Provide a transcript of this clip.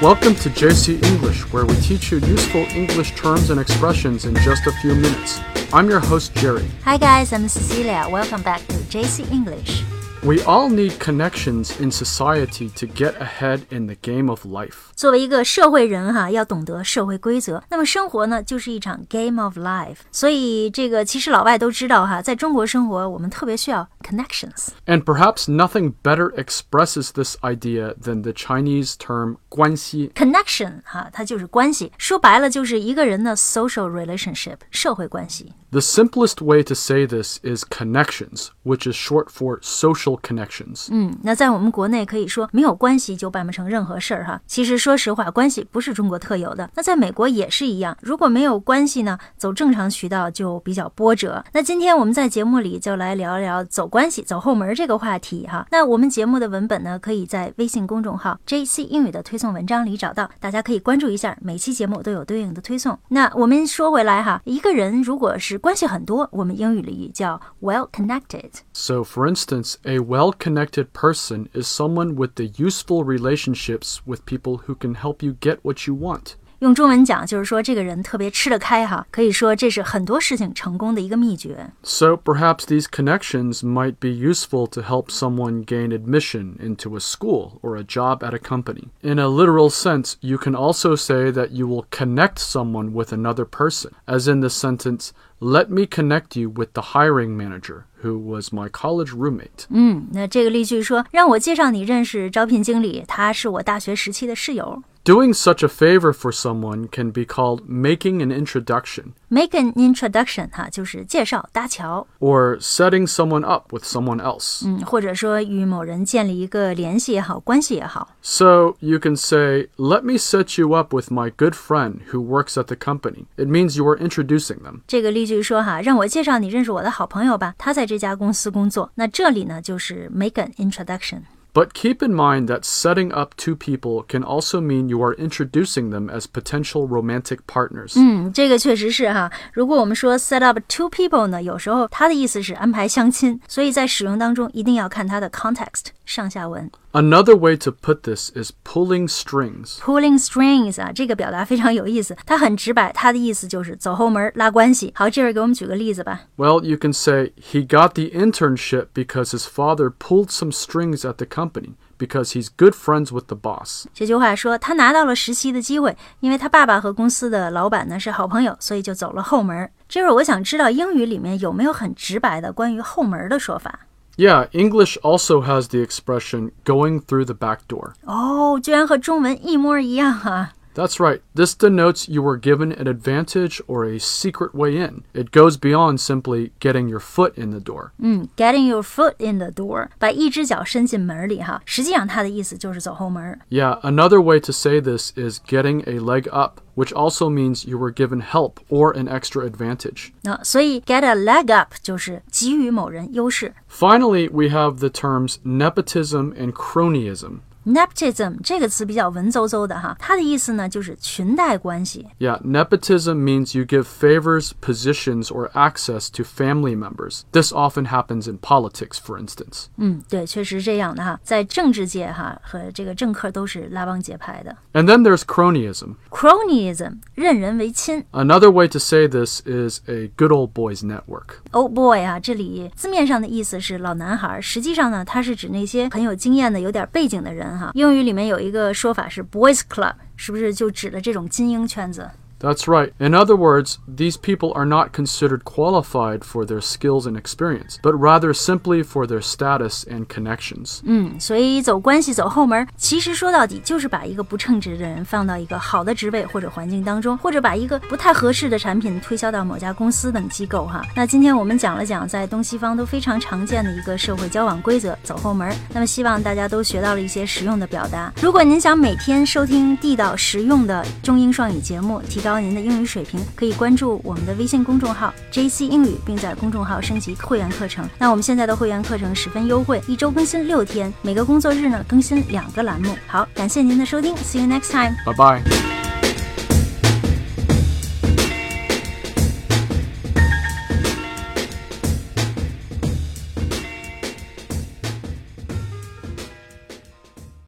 Welcome to JC English, where we teach you useful English terms and expressions in just a few minutes. I'm your host, Jerry. Hi guys, I'm Cecilia. Welcome back to JC English. We all need connections in society to get ahead in the game of life. 作为一个社会人哈，要懂得社会规则。那么生活呢，就是一场 game of life。所以这个其实老外都知道哈，在中国生活，我们特别需要 connections。 And perhaps nothing better expresses this idea than the Chinese term 关系. connection 哈，它就是关系，说白了就是一个人的 social relationship 社会关系。 The simplest way to say this is connections, which is short for social connections. 嗯，那在我们国内可以说没有关系就办不成任何事儿哈。其实说实话，关系不是中国特有的，那在美国也是一样。如果没有关系呢，走正常渠道就比较波折。那今天我们在节目里就来聊聊走关系、走后门这个话题哈。那我们节目的文本呢，可以在微信公众号 JC 英语的推送文章里找到，大家可以关注一下，每期节目都有对应的推送。那我们说回来哈，一个人如果是关系很多，我们英语里叫 well connected。 So, for instance, a well connected person is someone with the useful relationships with people who can help you get what you want. 用中文讲就是说这个人特别吃得开哈，可以说这是很多事情成功的一个秘诀。 So, perhaps these connections might be useful to help someone gain admission into a school or a job at a company. In a literal sense, you can also say that you will connect someone with another person, as in the sentence, Let me connect you with the hiring manager, who was my college roommate. 嗯，那这个例句说，让我介绍你认识招聘经理，他是我大学时期的室友。 Doing such a favor for someone can be called making an introduction, Make an introduction 哈，就是介绍搭桥， or setting someone up with someone else. 嗯，或者说与某人建立一个联系也好，关系也好。 So you can say, Let me set you up with my good friend who works at the company. It means you are introducing them. 这个例句说哈，让我介绍你认识我的好朋友吧，他在这家公司工作。那这里呢，就是 make an introduction。 But keep in mind that setting up two people can also mean you are introducing them as potential romantic partners. 嗯，这个确实是哈。如果我们说 set up two people 呢，有时候它的意思是安排相亲，所以在使用当中一定要看它的 context 上下文。 Another way to put this is pulling strings. Pulling strings 啊，这个表达非常有意思，它很直白，它的意思就是走后门拉关系。好，这位给我们举个例子吧。 Well, you can say he got the internship because his father pulled some strings at the company because he's good friends with the boss. 这句话说他拿到了实习的机会，因为他爸爸和公司的老板呢是好朋友，所以就走了后门。这会儿我想知道英语里面有没有很直白的关于后门的说法？ Yeah, English also has the expression going through the back door. 哦，居然和中文一模一样啊！ That's right. This denotes you were given an advantage or a secret way in. It goes beyond simply getting your foot in the door. 嗯，getting your foot in the door，把一只脚伸进门里哈，实际上它的意思就是走后门。 Yeah, another way to say this is getting a leg up, which also means you were given help or an extra advantage. 那、所以 get a leg up 就是给予某人优势。 Finally, we have the terms nepotism and cronyism. nepotism 这个词比较文绉绉的哈，它的意思呢就是裙带关系。 Yeah, nepotism means you give favors, positions, or access to family members. This often happens in politics, for instance. 嗯，对，确实是这样的哈，在政治界哈和这个政客都是拉帮结派的。 And then there's cronyism. cronyism 任人唯亲。 Another way to say this is a good old boys network. Oh boy 啊，这里字面上的意思是老男孩，实际上呢，它是指那些很有经验的、有点背景的人 哈。英语里面有一个说法是 boys club，是不是就指的这种精英圈子？That's right. In other words, these people are not considered qualified for their skills and experience, but rather simply for their status and connections. 嗯，所以走关系走后门，其实说到底就是把一个不称职的人放到一个好的职位或者环境当中，或者把一个不太合适的产品推销到某家公司等机构哈。那今天我们讲了讲在东西方都非常常见的一个社会交往规则——走后门。那么希望大家都学到了一些实用的表达。如果您想每天收听地道实用的中英双语节目，提高 高您的英语水平，可以关注我们的微信公众号 JC 英语，并在公众号升级会员课程。那我们现在的会员课程十分优惠，一周更新六天，每个工作日呢更新两个栏目。好，感谢您的收听，See you next time。Bye bye.